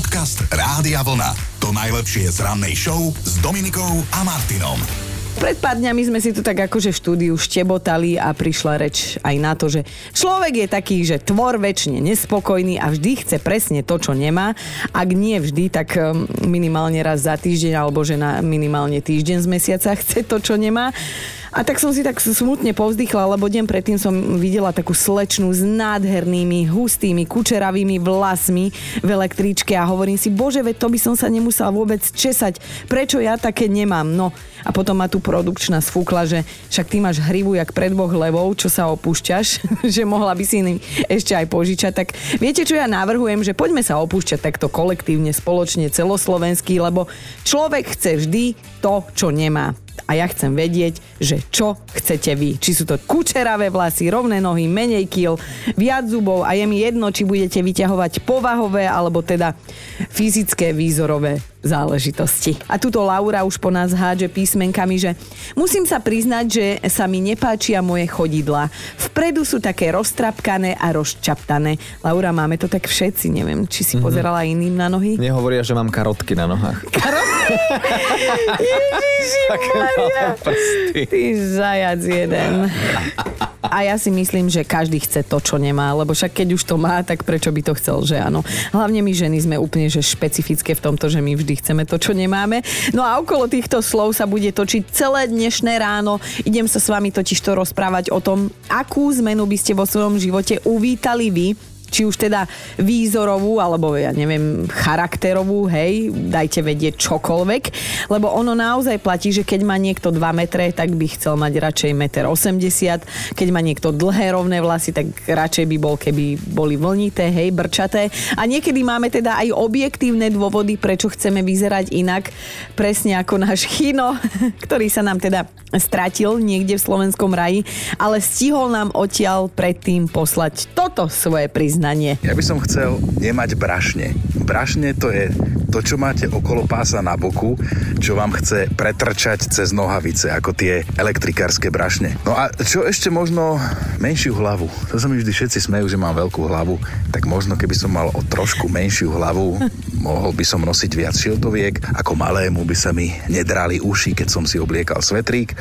Podcast Rádia Vlna. To najlepšie z rannej show s Dominikou a Martinom. Pred pár dňami sme si tu tak akože v štúdiu štebotali a prišla reč aj na to, že človek je taký, že tvor väčšine nespokojný a vždy chce presne to, čo nemá. Ak nie vždy, tak um, minimálne raz za týždeň alebo že na minimálne týždeň z mesiaca chce to, čo nemá. A tak som si tak smutne povzdychla, lebo deň predtým som videla takú slečnu s nádhernými, hustými, kučeravými vlasmi v električke a hovorím si, bože, veď to by som sa nemusela vôbec česať. Prečo ja také nemám? No a potom ma tu produkčná sfúkla, že však ty máš hrivu jak pred dvoch levou, čo sa opúšťaš, že mohla by si ešte aj požičať. Tak viete, čo ja navrhujem, že poďme sa opúšťať takto kolektívne, spoločne, celoslovenský, lebo človek chce vždy to, čo nemá a ja chcem vedieť, že čo chcete vy. Či sú to kučeravé vlasy, rovné nohy, menej kil, viac zubov a je mi jedno, či budete vyťahovať povahové alebo teda fyzické výzorové záležitosti. A tuto Laura už po nás hádže písmenkami, že musím sa priznať, že sa mi nepáčia moje chodidla. Vpredu sú také roztrapkané a rozčaptané. Laura, máme to tak všetci, neviem, či si mm-hmm. pozerala iným na nohy? Nehovoria, že mám karotky na nohách. Karotky? Ježiši. Ty zajac jeden. A ja si myslím, že každý chce to, čo nemá, lebo však keď už to má, tak prečo by to chcel, že áno. Hlavne my ženy sme úplne že špecifické v tomto, že my vždy chceme to, čo nemáme. No a okolo týchto slov sa bude točiť celé dnešné ráno. Idem sa s vami totiž to rozprávať o tom, akú zmenu by ste vo svojom živote uvítali vy, či už teda výzorovú, alebo ja neviem, charakterovú, hej, dajte vedieť čokoľvek, lebo ono naozaj platí, že keď má niekto 2 metre, tak by chcel mať radšej 1,80 m, keď má niekto dlhé rovné vlasy, tak radšej by bol, keby boli vlnité, hej, brčaté. A niekedy máme teda aj objektívne dôvody, prečo chceme vyzerať inak, presne ako náš Chino, ktorý sa nám teda stratil niekde v slovenskom raji, ale stihol nám odtiaľ predtým poslať toto svoje priznanie priznanie. Ja by som chcel nemať brašne. Brašne to je to, čo máte okolo pása na boku, čo vám chce pretrčať cez nohavice, ako tie elektrikárske brašne. No a čo ešte možno menšiu hlavu. To sa mi vždy všetci smejú, že mám veľkú hlavu, tak možno keby som mal o trošku menšiu hlavu, mohol by som nosiť viac šiltoviek, ako malému by sa mi nedrali uši, keď som si obliekal svetrík,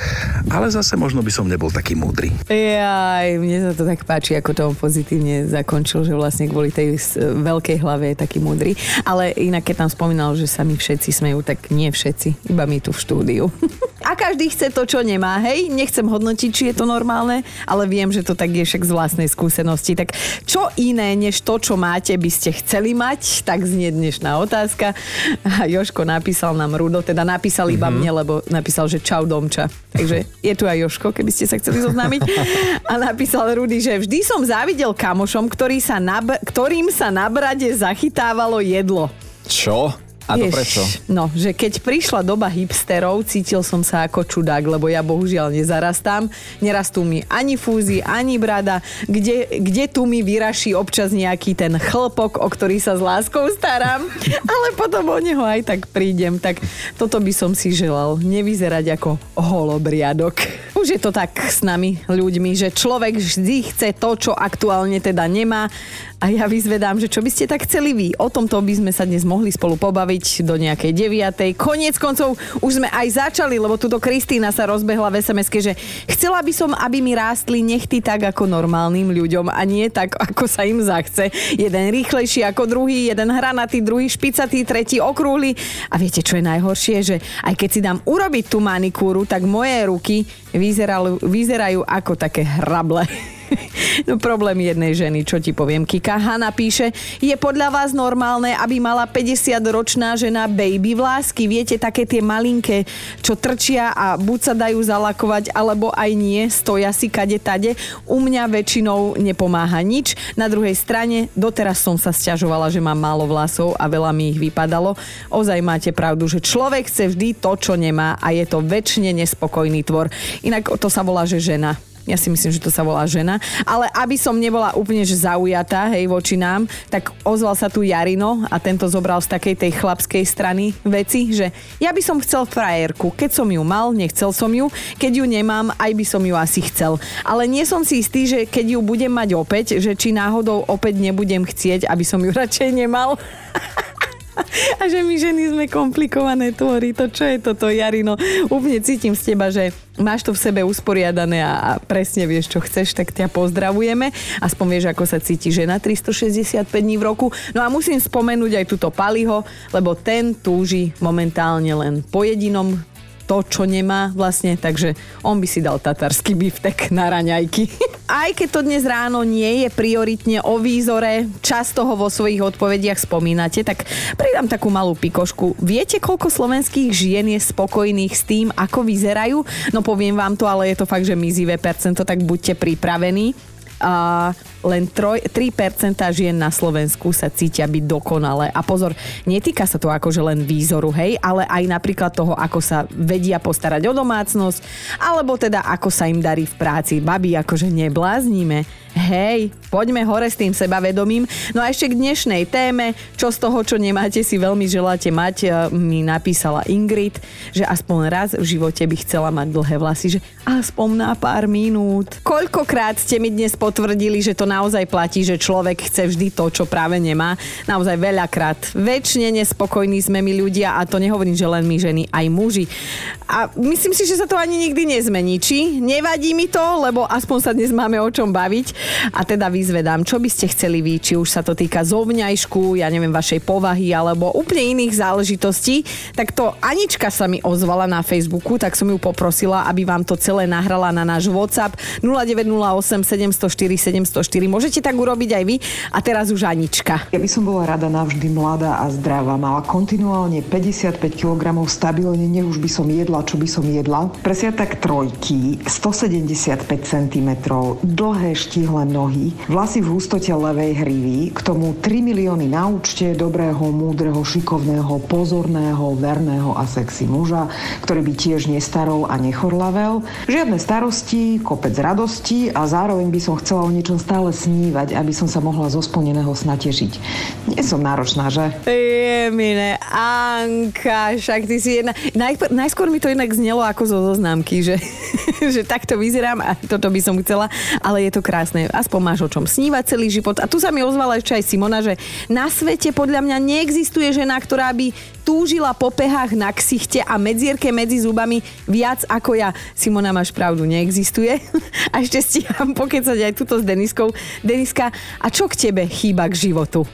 ale zase možno by som nebol taký múdry. Jaj, mne sa to tak páči, ako to pozitívne zakončil, že vlastne kvôli tej veľkej hlave je taký múdry. Ale inak, keď tam spomínal, že sa mi všetci smejú, tak nie všetci, iba my tu v štúdiu. A každý chce to, čo nemá, hej? Nechcem hodnotiť, či je to normálne, ale viem, že to tak je však z vlastnej skúsenosti. Tak čo iné, než to, čo máte, by ste chceli mať? Tak znie dnešná otázka. A Joško napísal nám Rudo, teda napísal iba mm-hmm. mne, lebo napísal, že čau Domča. Takže je tu aj Joško, keby ste sa chceli zoznámiť. A napísal Rudy, že vždy som závidel kamošom, ktorý sa na, ktorým sa na brade zachytávalo jedlo. Čo? A to Jež, prečo? No, že keď prišla doba hipsterov, cítil som sa ako čudák, lebo ja bohužiaľ nezarastám. Nerastú mi ani fúzy, ani brada. Kde, kde tu mi vyraší občas nejaký ten chlpok, o ktorý sa s láskou starám, ale potom o neho aj tak prídem. Tak toto by som si želal. Nevyzerať ako holobriadok. Už je to tak s nami ľuďmi, že človek vždy chce to, čo aktuálne teda nemá a ja vyzvedám, že čo by ste tak chceli vy. O tomto by sme sa dnes mohli spolu pobaviť do nejakej deviatej. Koniec koncov už sme aj začali, lebo tuto Kristýna sa rozbehla v sms že chcela by som, aby mi rástli nechty tak ako normálnym ľuďom a nie tak, ako sa im zachce. Jeden rýchlejší ako druhý, jeden hranatý, druhý špicatý, tretí okrúhly. A viete, čo je najhoršie? Že aj keď si dám urobiť tú manikúru, tak moje ruky vyzerajú, vyzerajú ako také hrable. no problém jednej ženy, čo ti poviem. Kika Hanna píše, je podľa vás normálne, aby mala 50-ročná žena baby vlásky? Viete, také tie malinké, čo trčia a buď sa dajú zalakovať, alebo aj nie, stoja si kade tade. U mňa väčšinou nepomáha nič. Na druhej strane, doteraz som sa sťažovala, že mám málo vlasov a veľa mi ich vypadalo. Ozaj máte pravdu, že človek chce vždy to, čo nemá a je to väčšine nespokojný tvor. Inak to sa volá, že žena. Ja si myslím, že to sa volá žena. Ale aby som nebola úplne že zaujatá, hej, voči nám, tak ozval sa tu Jarino a tento zobral z takej tej chlapskej strany veci, že ja by som chcel frajerku. Keď som ju mal, nechcel som ju. Keď ju nemám, aj by som ju asi chcel. Ale nie som si istý, že keď ju budem mať opäť, že či náhodou opäť nebudem chcieť, aby som ju radšej nemal. A že my ženy sme komplikované tvory. To čo je toto, Jarino? Úplne cítim z teba, že máš to v sebe usporiadané a, a presne vieš, čo chceš, tak ťa pozdravujeme. Aspoň vieš, ako sa cíti žena 365 dní v roku. No a musím spomenúť aj túto Paliho, lebo ten túži momentálne len po jedinom to, čo nemá vlastne, takže on by si dal tatarský biftek na raňajky. Aj keď to dnes ráno nie je prioritne o výzore, často ho vo svojich odpovediach spomínate, tak pridám takú malú pikošku. Viete, koľko slovenských žien je spokojných s tým, ako vyzerajú? No poviem vám to, ale je to fakt, že mizivé percento, tak buďte pripravení a len 3% žien na Slovensku sa cítia byť dokonalé. A pozor, netýka sa to akože len výzoru, hej, ale aj napríklad toho, ako sa vedia postarať o domácnosť, alebo teda ako sa im darí v práci. Babi, akože nebláznime. Hej, poďme hore s tým sebavedomím. No a ešte k dnešnej téme, čo z toho, čo nemáte, si veľmi želáte mať, e, mi napísala Ingrid, že aspoň raz v živote by chcela mať dlhé vlasy, že aspoň na pár minút. Koľkokrát ste mi dnes potvrdili, že to naozaj platí, že človek chce vždy to, čo práve nemá. Naozaj veľakrát. Väčšine nespokojní sme my ľudia a to nehovorím, že len my ženy, aj muži. A myslím si, že sa to ani nikdy nezmení. Či? Nevadí mi to, lebo aspoň sa dnes máme o čom baviť. A teda vyzvedám, čo by ste chceli vy, či už sa to týka zovňajšku, ja neviem, vašej povahy alebo úplne iných záležitostí. Tak to Anička sa mi ozvala na Facebooku, tak som ju poprosila, aby vám to celé nahrala na náš WhatsApp 0908 704 704. Môžete tak urobiť aj vy. A teraz už Anička. Ja by som bola rada navždy mladá a zdravá. Mala kontinuálne 55 kg stabilne, nech už by som jedla, čo by som jedla. Presiatak trojky, 175 cm, dlhé štíhle nohy, vlasy v hustote levej hrivy, k tomu 3 milióny na účte dobrého, múdreho, šikovného, pozorného, verného a sexy muža, ktorý by tiež nestarol a nechorlavel. Žiadne starosti, kopec radosti a zároveň by som chcela o niečom stále snívať, aby som sa mohla zo splneného sna tešiť. Nie som náročná, že? Jemine, Anka, však ty si jedna... Najpr- najskôr mi to inak znelo ako zo zoznámky, že, že takto vyzerám a toto by som chcela, ale je to krásne, aspoň máš o čom snívať celý život. A tu sa mi ozvala ešte aj Simona, že na svete podľa mňa neexistuje žena, ktorá by túžila po pehách na ksichte a medzierke medzi zubami viac ako ja. Simona, máš pravdu, neexistuje. A ešte stíham pokecať aj tuto s Deniskou. Deniska, a čo k tebe chýba k životu?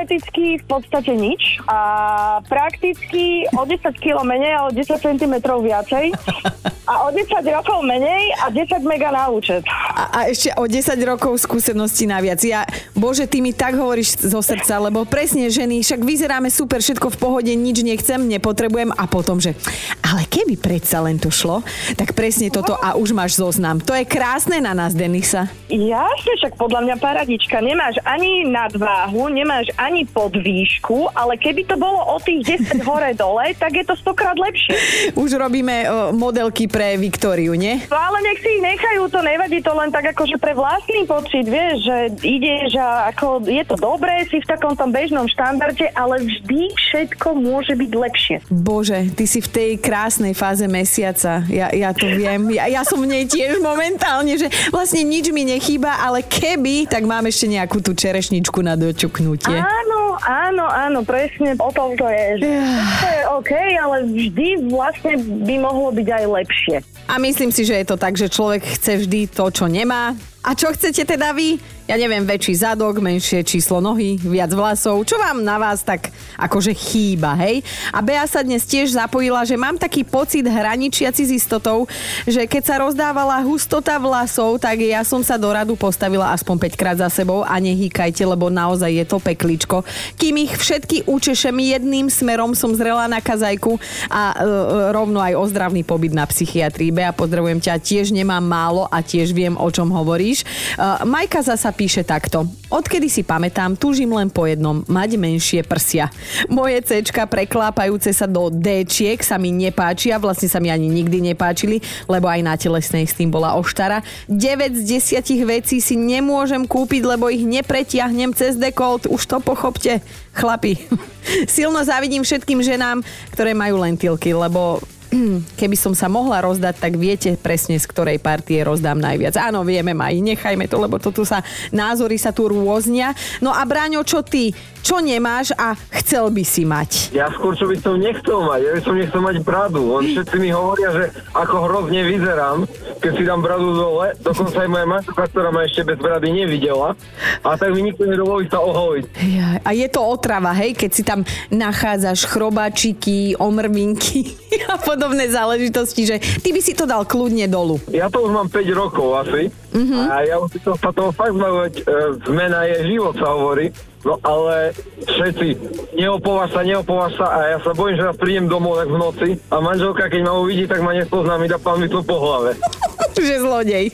Teoreticky v podstate nič a prakticky o 10 kg menej a o 10 cm viacej a o 10 rokov menej a 10 mega na účet. A, a ešte o 10 rokov skúsenosti naviac. Ja, bože, ty mi tak hovoríš zo srdca, lebo presne ženy, však vyzeráme super, všetko v pohode, nič nechcem, nepotrebujem a potom, že ale keby predsa len to šlo, tak presne toto a už máš zoznam. To je krásne na nás, Denisa. Jasne, však podľa mňa paradička. Nemáš ani nadváhu, nemáš ani podvýšku, ale keby to bolo o tých 10 hore dole, tak je to stokrát lepšie. Už robíme o, modelky pre Viktóriu, nie? No ale nech si ich nechajú, to nevadí, to len tak akože pre vlastný pocit, vieš, že ideš a ako je to dobré, si v takom tom bežnom štandarde, ale vždy všetko môže byť lepšie. Bože, ty si v tej krásnej fáze mesiaca. Ja, ja to viem. Ja, ja som v nej tiež momentálne, že vlastne nič mi nechýba, ale keby, tak mám ešte nejakú tú čerešničku na dočuknutie. Áno, áno, áno, presne o tom to je. Že to je OK, ale vždy vlastne by mohlo byť aj lepšie. A myslím si, že je to tak, že človek chce vždy to, čo nemá. A čo chcete teda vy? ja neviem, väčší zadok, menšie číslo nohy, viac vlasov. Čo vám na vás tak akože chýba, hej? A Bea sa dnes tiež zapojila, že mám taký pocit hraničiaci s istotou, že keď sa rozdávala hustota vlasov, tak ja som sa do radu postavila aspoň 5 krát za sebou a nehýkajte, lebo naozaj je to pekličko. Kým ich všetky učešem jedným smerom, som zrela na kazajku a e, rovno aj ozdravný pobyt na psychiatrii. Bea, pozdravujem ťa, tiež nemám málo a tiež viem, o čom hovoríš. E, Majka zasa píše takto. Odkedy si pamätám, túžim len po jednom, mať menšie prsia. Moje C preklápajúce sa do D sa mi nepáčia, vlastne sa mi ani nikdy nepáčili, lebo aj na telesnej s tým bola oštara. 9 z 10 vecí si nemôžem kúpiť, lebo ich nepretiahnem cez dekolt, už to pochopte, chlapi. Silno závidím všetkým ženám, ktoré majú lentilky, lebo keby som sa mohla rozdať, tak viete presne, z ktorej partie rozdám najviac. Áno, vieme, aj nechajme to, lebo to tu sa, názory sa tu rôznia. No a Bráňo, čo ty? Čo nemáš a chcel by si mať? Ja skôr, čo by som nechcel mať, ja by som nechcel mať bradu. On všetci mi hovoria, že ako hrozne vyzerám, keď si dám bradu dole. Dokonca aj moja manželka, ktorá ma ešte bez brady nevidela. A tak mi nikto nedovolí sa oholiť. Ja, a je to otrava, hej, keď si tam nachádzaš chrobáčiky, omrvinky a podobné záležitosti, že ty by si to dal kľudne dolu. Ja to už mám 5 rokov asi. Mm-hmm. A ja už si to, sa toho fakt zbavovať. E, zmena je život, sa hovorí. No ale všetci, neopováš sa, neopováš sa a ja sa bojím, že raz prídem domov tak v noci a manželka, keď ma uvidí, tak ma nepozná, mi dá pán po hlave. že zlodej.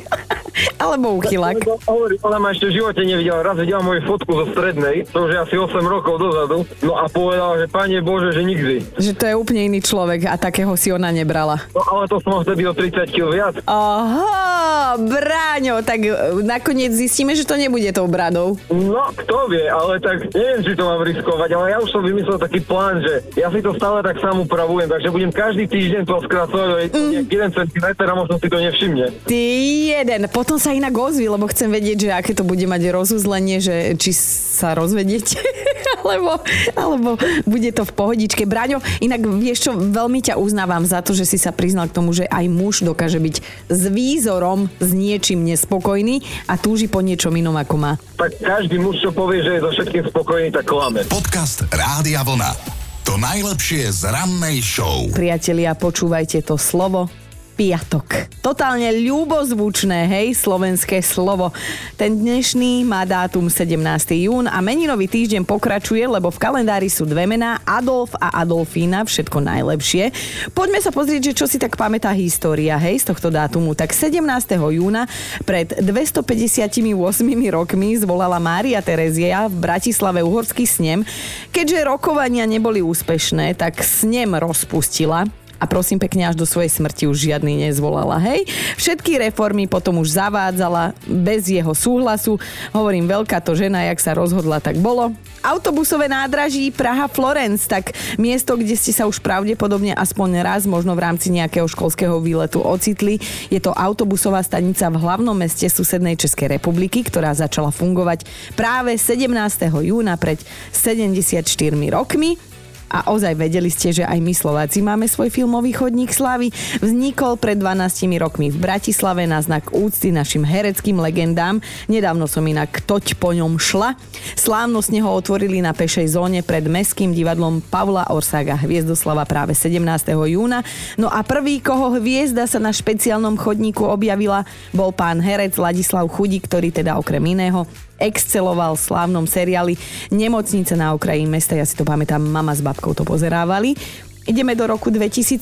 Alebo uchylák. Hovorí, ona ma ešte v živote nevidela. Raz videla moju fotku zo strednej, to už je asi 8 rokov dozadu. No a povedala, že Pane Bože, že nikdy. Že to je úplne iný človek a takého si ona nebrala. No ale to som vtedy o 30 kg viac. Aha, Bráňo, tak e, nakoniec zistíme, že to nebude tou bradou. No, kto vie, ale tak neviem, či to mám riskovať, ale ja už som vymyslel taký plán, že ja si to stále tak sám upravujem, takže budem každý týždeň to skracovať mm. 1 cm a možno si to nevšimne. Ty jeden, potom sa inak ozvi, lebo chcem vedieť, že aké to bude mať rozuzlenie, že či sa rozvediete, alebo, alebo bude to v pohodičke. Braňo, inak vieš čo, veľmi ťa uznávam za to, že si sa priznal k tomu, že aj muž dokáže byť s výzorom s niečím nespokojný a túži po niečom inom ako má. Tak každý muž, čo povie, že je so všetkým spokojný, tak klame. Podcast Rádia Vlna. To najlepšie z rannej show. Priatelia, počúvajte to slovo piatok. Totálne ľubozvučné, hej, slovenské slovo. Ten dnešný má dátum 17. jún a meninový týždeň pokračuje, lebo v kalendári sú dve mená, Adolf a Adolfína, všetko najlepšie. Poďme sa pozrieť, že čo si tak pamätá história, hej, z tohto dátumu. Tak 17. júna pred 258 rokmi zvolala Mária Terezia v Bratislave uhorský snem. Keďže rokovania neboli úspešné, tak snem rozpustila a prosím pekne až do svojej smrti už žiadny nezvolala. Hej, všetky reformy potom už zavádzala bez jeho súhlasu. Hovorím, veľká to žena, jak sa rozhodla, tak bolo. Autobusové nádraží Praha Florence, tak miesto, kde ste sa už pravdepodobne aspoň raz, možno v rámci nejakého školského výletu ocitli. Je to autobusová stanica v hlavnom meste susednej Českej republiky, ktorá začala fungovať práve 17. júna pred 74 rokmi. A ozaj vedeli ste, že aj my Slováci máme svoj filmový chodník slavy. Vznikol pred 12 rokmi v Bratislave na znak úcty našim hereckým legendám. Nedávno som inak toť po ňom šla. Slávnostne ho otvorili na pešej zóne pred Mestským divadlom Pavla Orsaga Hviezdoslava práve 17. júna. No a prvý, koho hviezda sa na špeciálnom chodníku objavila, bol pán herec Ladislav Chudík, ktorý teda okrem iného exceloval v slávnom seriáli Nemocnice na okraji mesta. Ja si to pamätám, mama s babkou to pozerávali. Ideme do roku 2017,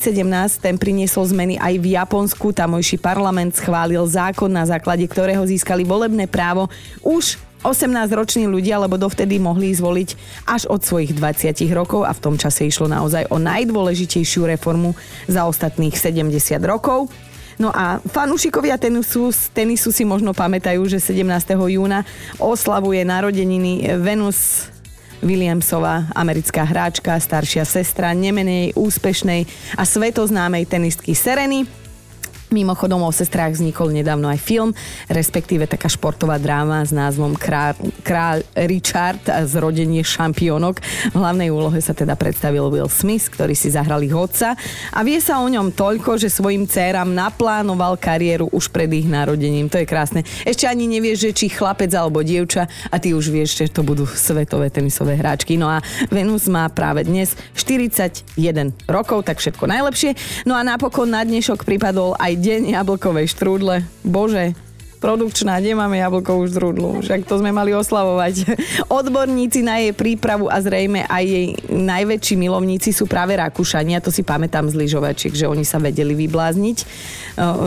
ten priniesol zmeny aj v Japonsku. Tamojší parlament schválil zákon, na základe ktorého získali volebné právo už 18-roční ľudia, lebo dovtedy mohli zvoliť až od svojich 20 rokov a v tom čase išlo naozaj o najdôležitejšiu reformu za ostatných 70 rokov. No a fanúšikovia tenisu, tenisu si možno pamätajú, že 17. júna oslavuje narodeniny Venus Williamsová, americká hráčka, staršia sestra nemenej úspešnej a svetoznámej tenistky Sereny. Mimochodom o sestrách vznikol nedávno aj film, respektíve taká športová dráma s názvom Král, Král Richard a zrodenie šampiónok. V hlavnej úlohe sa teda predstavil Will Smith, ktorý si zahral ich otca a vie sa o ňom toľko, že svojim dcerám naplánoval kariéru už pred ich narodením. To je krásne. Ešte ani nevieš, že či chlapec alebo dievča a ty už vieš, že to budú svetové tenisové hráčky. No a Venus má práve dnes 41 rokov, tak všetko najlepšie. No a napokon na dnešok pripadol aj deň jablkovej štrúdle. Bože, produkčná, nemáme jablkovú štrúdlu, však to sme mali oslavovať. Odborníci na jej prípravu a zrejme aj jej najväčší milovníci sú práve Rakúšania, to si pamätám z lyžovačiek, že oni sa vedeli vyblázniť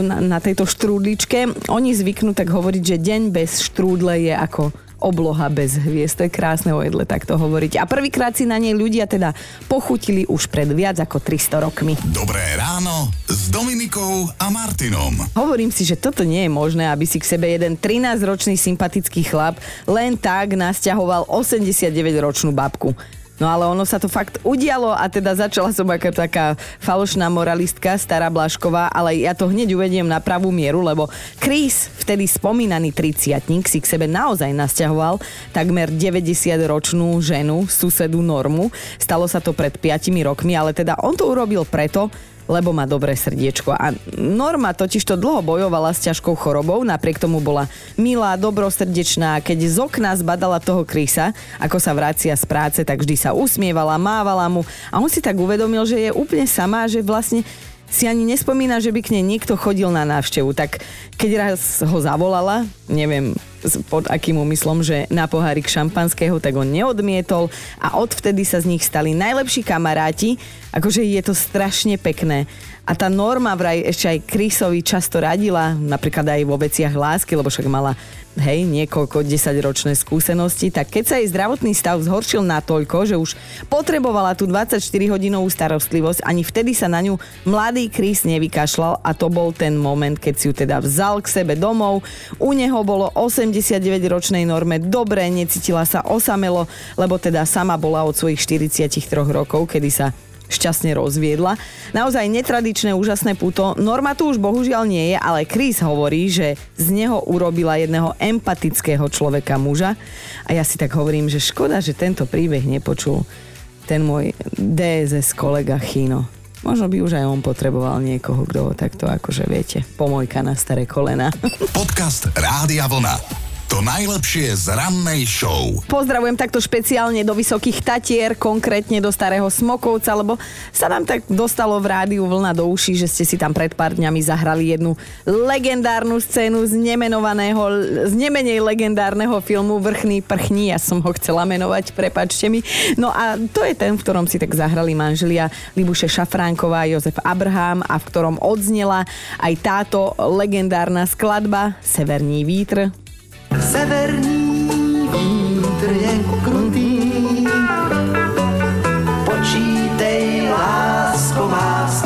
na, na tejto štrúdličke. Oni zvyknú tak hovoriť, že deň bez štrúdle je ako obloha bez hviezd. To je krásne o jedle takto hovoriť. A prvýkrát si na nej ľudia teda pochutili už pred viac ako 300 rokmi. Dobré ráno s Dominikou a Martinom. Hovorím si, že toto nie je možné, aby si k sebe jeden 13-ročný sympatický chlap len tak nasťahoval 89-ročnú babku. No ale ono sa to fakt udialo a teda začala som ako taká falošná moralistka, stará Blašková, ale ja to hneď uvediem na pravú mieru, lebo Chris, vtedy spomínaný triciatník, si k sebe naozaj nasťahoval takmer 90-ročnú ženu, susedu Normu. Stalo sa to pred 5 rokmi, ale teda on to urobil preto, lebo má dobré srdiečko. A Norma totiž to dlho bojovala s ťažkou chorobou, napriek tomu bola milá, dobrosrdečná. Keď z okna zbadala toho Krisa, ako sa vracia z práce, tak vždy sa usmievala, mávala mu a on si tak uvedomil, že je úplne sama, že vlastne si ani nespomína, že by k nej niekto chodil na návštevu. Tak keď raz ho zavolala, neviem pod akým úmyslom, že na pohárik šampanského, tak on neodmietol a odvtedy sa z nich stali najlepší kamaráti. Akože je to strašne pekné. A tá norma vraj ešte aj Chrisovi často radila, napríklad aj vo veciach lásky, lebo však mala hej, niekoľko desaťročné skúsenosti, tak keď sa jej zdravotný stav zhoršil natoľko, že už potrebovala tú 24-hodinovú starostlivosť, ani vtedy sa na ňu mladý Chris nevykašľal a to bol ten moment, keď si ju teda vzal k sebe domov. U neho bolo 89-ročnej norme dobre, necítila sa osamelo, lebo teda sama bola od svojich 43 rokov, kedy sa šťastne rozviedla. Naozaj netradičné, úžasné puto. Norma tu už bohužiaľ nie je, ale Chris hovorí, že z neho urobila jedného empatického človeka muža. A ja si tak hovorím, že škoda, že tento príbeh nepočul ten môj DSS kolega Chino. Možno by už aj on potreboval niekoho, kto ho takto akože viete, pomojka na staré kolena. Podcast Rádia Vlna. To najlepšie z rannej show. Pozdravujem takto špeciálne do Vysokých Tatier, konkrétne do Starého Smokovca, lebo sa nám tak dostalo v rádiu vlna do uší, že ste si tam pred pár dňami zahrali jednu legendárnu scénu z nemenovaného, z nemenej legendárneho filmu Vrchný prchní. Ja som ho chcela menovať, prepačte mi. No a to je ten, v ktorom si tak zahrali manželia Libuše Šafránková Jozef Abraham a v ktorom odznela aj táto legendárna skladba Severní vítr Severní vítr je krutý, počítej lásko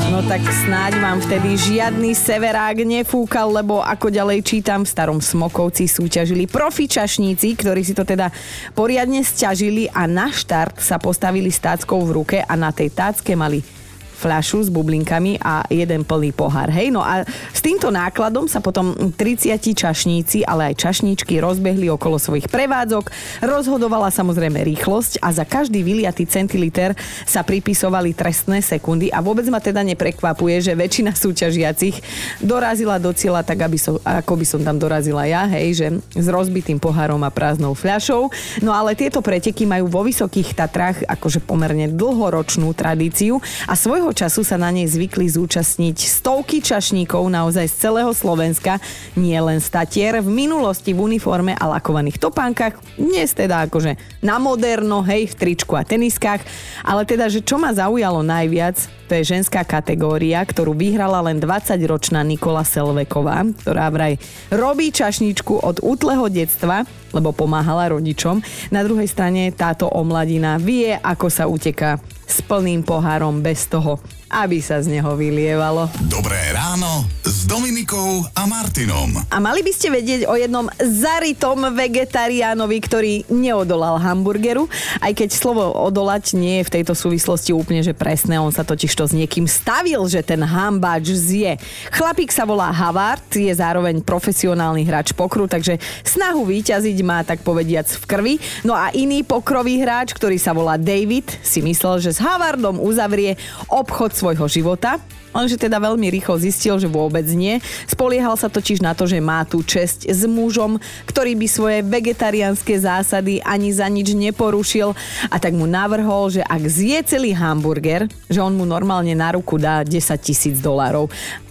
No tak snáď vám vtedy žiadny severák nefúkal, lebo ako ďalej čítam, v starom Smokovci súťažili profičašníci, ktorí si to teda poriadne stiažili a na štart sa postavili s táckou v ruke a na tej tácke mali fľašu s bublinkami a jeden plný pohár. Hej, no a s týmto nákladom sa potom 30 čašníci, ale aj čašníčky rozbehli okolo svojich prevádzok. Rozhodovala samozrejme rýchlosť a za každý vyliatý centiliter sa pripisovali trestné sekundy a vôbec ma teda neprekvapuje, že väčšina súťažiacich dorazila do cieľa tak, aby som, ako by som tam dorazila ja, hej, že s rozbitým pohárom a prázdnou fľašou. No ale tieto preteky majú vo Vysokých Tatrách akože pomerne dlhoročnú tradíciu a svojho času sa na nej zvykli zúčastniť stovky čašníkov naozaj z celého Slovenska, nie len statier, v minulosti v uniforme a lakovaných topánkach, dnes teda akože na moderno, hej, v tričku a teniskách, ale teda, že čo ma zaujalo najviac, to je ženská kategória, ktorú vyhrala len 20-ročná Nikola Selveková, ktorá vraj robí čašničku od útleho detstva, lebo pomáhala rodičom. Na druhej strane táto omladina vie, ako sa uteká s plným pohárom bez toho, aby sa z neho vylievalo. Dobré ráno s Dominikou a Martinom. A mali by ste vedieť o jednom zaritom vegetariánovi, ktorý neodolal hamburgeru, aj keď slovo odolať nie je v tejto súvislosti úplne že presné, on sa totiž to s niekým stavil, že ten hambáč zje. Chlapík sa volá Havard, je zároveň profesionálny hráč pokru, takže snahu výťaziť má tak povediac v krvi. No a iný pokrový hráč, ktorý sa volá David, si myslel, že s Havardom uzavrie obchod svojho života, Lenže teda veľmi rýchlo zistil, že vôbec nie. Spoliehal sa totiž na to, že má tú česť s mužom, ktorý by svoje vegetariánske zásady ani za nič neporušil a tak mu navrhol, že ak zje celý hamburger, že on mu normálne na ruku dá 10 tisíc dolárov.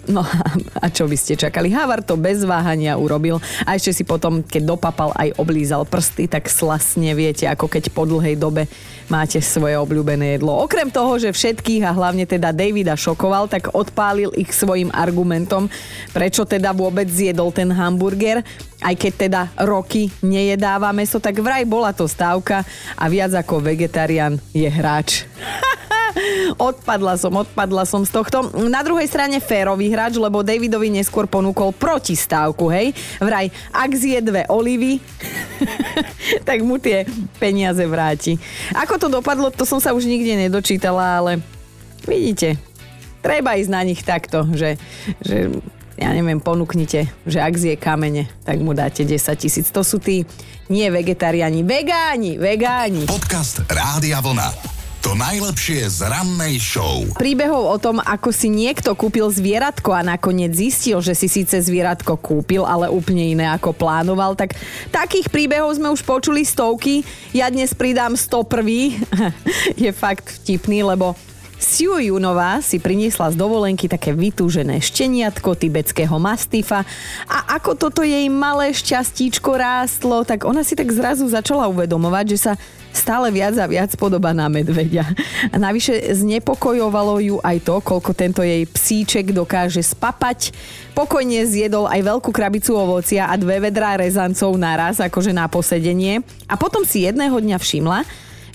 No a čo by ste čakali? Havard to bez váhania urobil a ešte si potom, keď dopapal aj oblízal prsty, tak slasne viete, ako keď po dlhej dobe máte svoje obľúbené jedlo. Okrem toho, že všetkých a hlavne teda Davida šokoval, tak odpálil ich svojim argumentom, prečo teda vôbec zjedol ten hamburger aj keď teda roky nejedáva meso, tak vraj bola to stávka a viac ako vegetarián je hráč. odpadla som, odpadla som z tohto. Na druhej strane férový hráč, lebo Davidovi neskôr ponúkol protistávku, hej. Vraj, ak zje dve olivy, tak mu tie peniaze vráti. Ako to dopadlo, to som sa už nikde nedočítala, ale vidíte, treba ísť na nich takto, že, že ja neviem, ponúknite, že ak zje kamene, tak mu dáte 10 tisíc. To sú tí nie vegetariáni, vegáni, vegáni. Podcast Rádia Vlna. To najlepšie z rannej show. Príbehov o tom, ako si niekto kúpil zvieratko a nakoniec zistil, že si síce zvieratko kúpil, ale úplne iné ako plánoval, tak takých príbehov sme už počuli stovky. Ja dnes pridám 101. Je fakt vtipný, lebo Siu Junová si priniesla z dovolenky také vytúžené šteniatko tibetského mastifa a ako toto jej malé šťastíčko rástlo, tak ona si tak zrazu začala uvedomovať, že sa stále viac a viac podoba na medvedia. A navyše znepokojovalo ju aj to, koľko tento jej psíček dokáže spapať. Pokojne zjedol aj veľkú krabicu ovocia a dve vedrá rezancov naraz, akože na posedenie. A potom si jedného dňa všimla,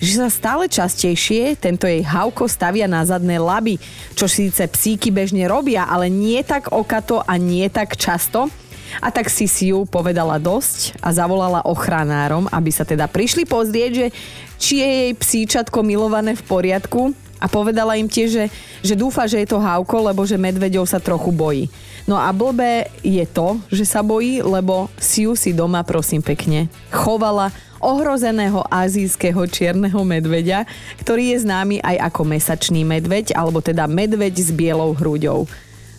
že sa stále častejšie tento jej havko stavia na zadné laby, čo síce psíky bežne robia, ale nie tak okato a nie tak často. A tak si si ju povedala dosť a zavolala ochranárom, aby sa teda prišli pozrieť, že či je jej psíčatko milované v poriadku a povedala im tiež, že, že dúfa, že je to hávko, lebo že medveďov sa trochu bojí. No a blbé je to, že sa bojí, lebo Siu si doma, prosím pekne, chovala ohrozeného azijského čierneho medveďa, ktorý je známy aj ako mesačný medveď, alebo teda medveď s bielou hruďou.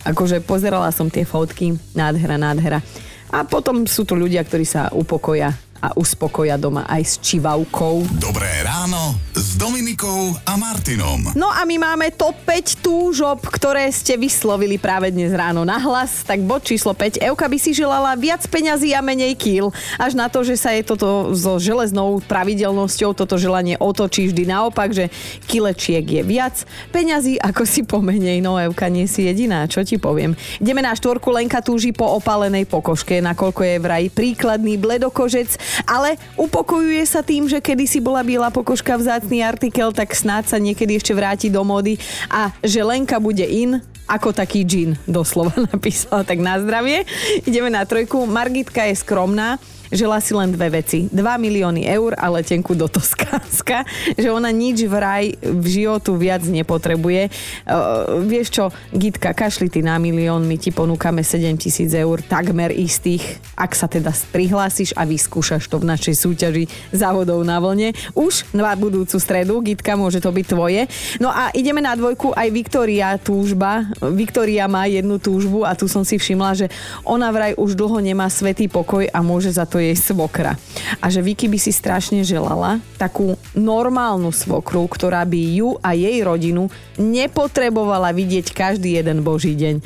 Akože pozerala som tie fotky, nádhera, nádhera. A potom sú tu ľudia, ktorí sa upokoja a uspokoja doma aj s čivavkou. Dobré ráno s Dominikou a Martinom. No a my máme top 5 túžob, ktoré ste vyslovili práve dnes ráno na hlas. Tak bod číslo 5. Euka by si želala viac peňazí a menej kýl. Až na to, že sa je toto so železnou pravidelnosťou toto želanie otočí vždy naopak, že kilečiek je viac peňazí ako si pomenej. No Euka nie si jediná, čo ti poviem. Ideme na štvorku, Lenka túži po opalenej pokožke, nakoľko je vraj príkladný bledokožec ale upokojuje sa tým, že kedysi bola biela pokožka vzácný artikel, tak snáď sa niekedy ešte vráti do módy a že Lenka bude in, ako taký džin, doslova napísala, tak na zdravie. Ideme na trojku. Margitka je skromná, žela si len dve veci. 2 milióny eur a letenku do Toskánska, že ona nič vraj v životu viac nepotrebuje. Uh, vieš čo, Gitka, kašli ty na milión, my ti ponúkame 7 tisíc eur, takmer istých, ak sa teda prihlásiš a vyskúšaš to v našej súťaži závodov na vlne. Už na budúcu stredu, Gitka, môže to byť tvoje. No a ideme na dvojku, aj Viktória túžba. Viktória má jednu túžbu a tu som si všimla, že ona vraj už dlho nemá svetý pokoj a môže za to jej svokra. A že Vicky by si strašne želala takú normálnu svokru, ktorá by ju a jej rodinu nepotrebovala vidieť každý jeden boží deň.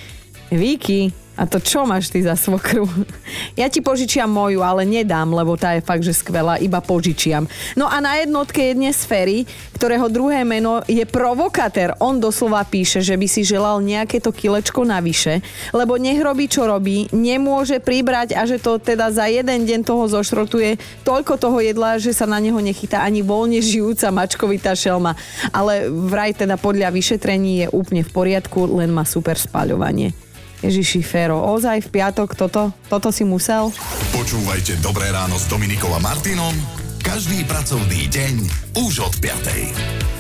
Vicky, a to čo máš ty za svokru? Ja ti požičiam moju, ale nedám, lebo tá je fakt, že skvelá, iba požičiam. No a na jednotke je dnes Ferry, ktorého druhé meno je provokatér. On doslova píše, že by si želal nejaké to kilečko navyše, lebo nech robí, čo robí, nemôže pribrať a že to teda za jeden deň toho zošrotuje toľko toho jedla, že sa na neho nechytá ani voľne žijúca mačkovitá šelma. Ale vraj teda podľa vyšetrení je úplne v poriadku, len má super spaľovanie. Ježiši Fero, ozaj v piatok toto, toto si musel? Počúvajte Dobré ráno s Dominikom a Martinom každý pracovný deň už od 5.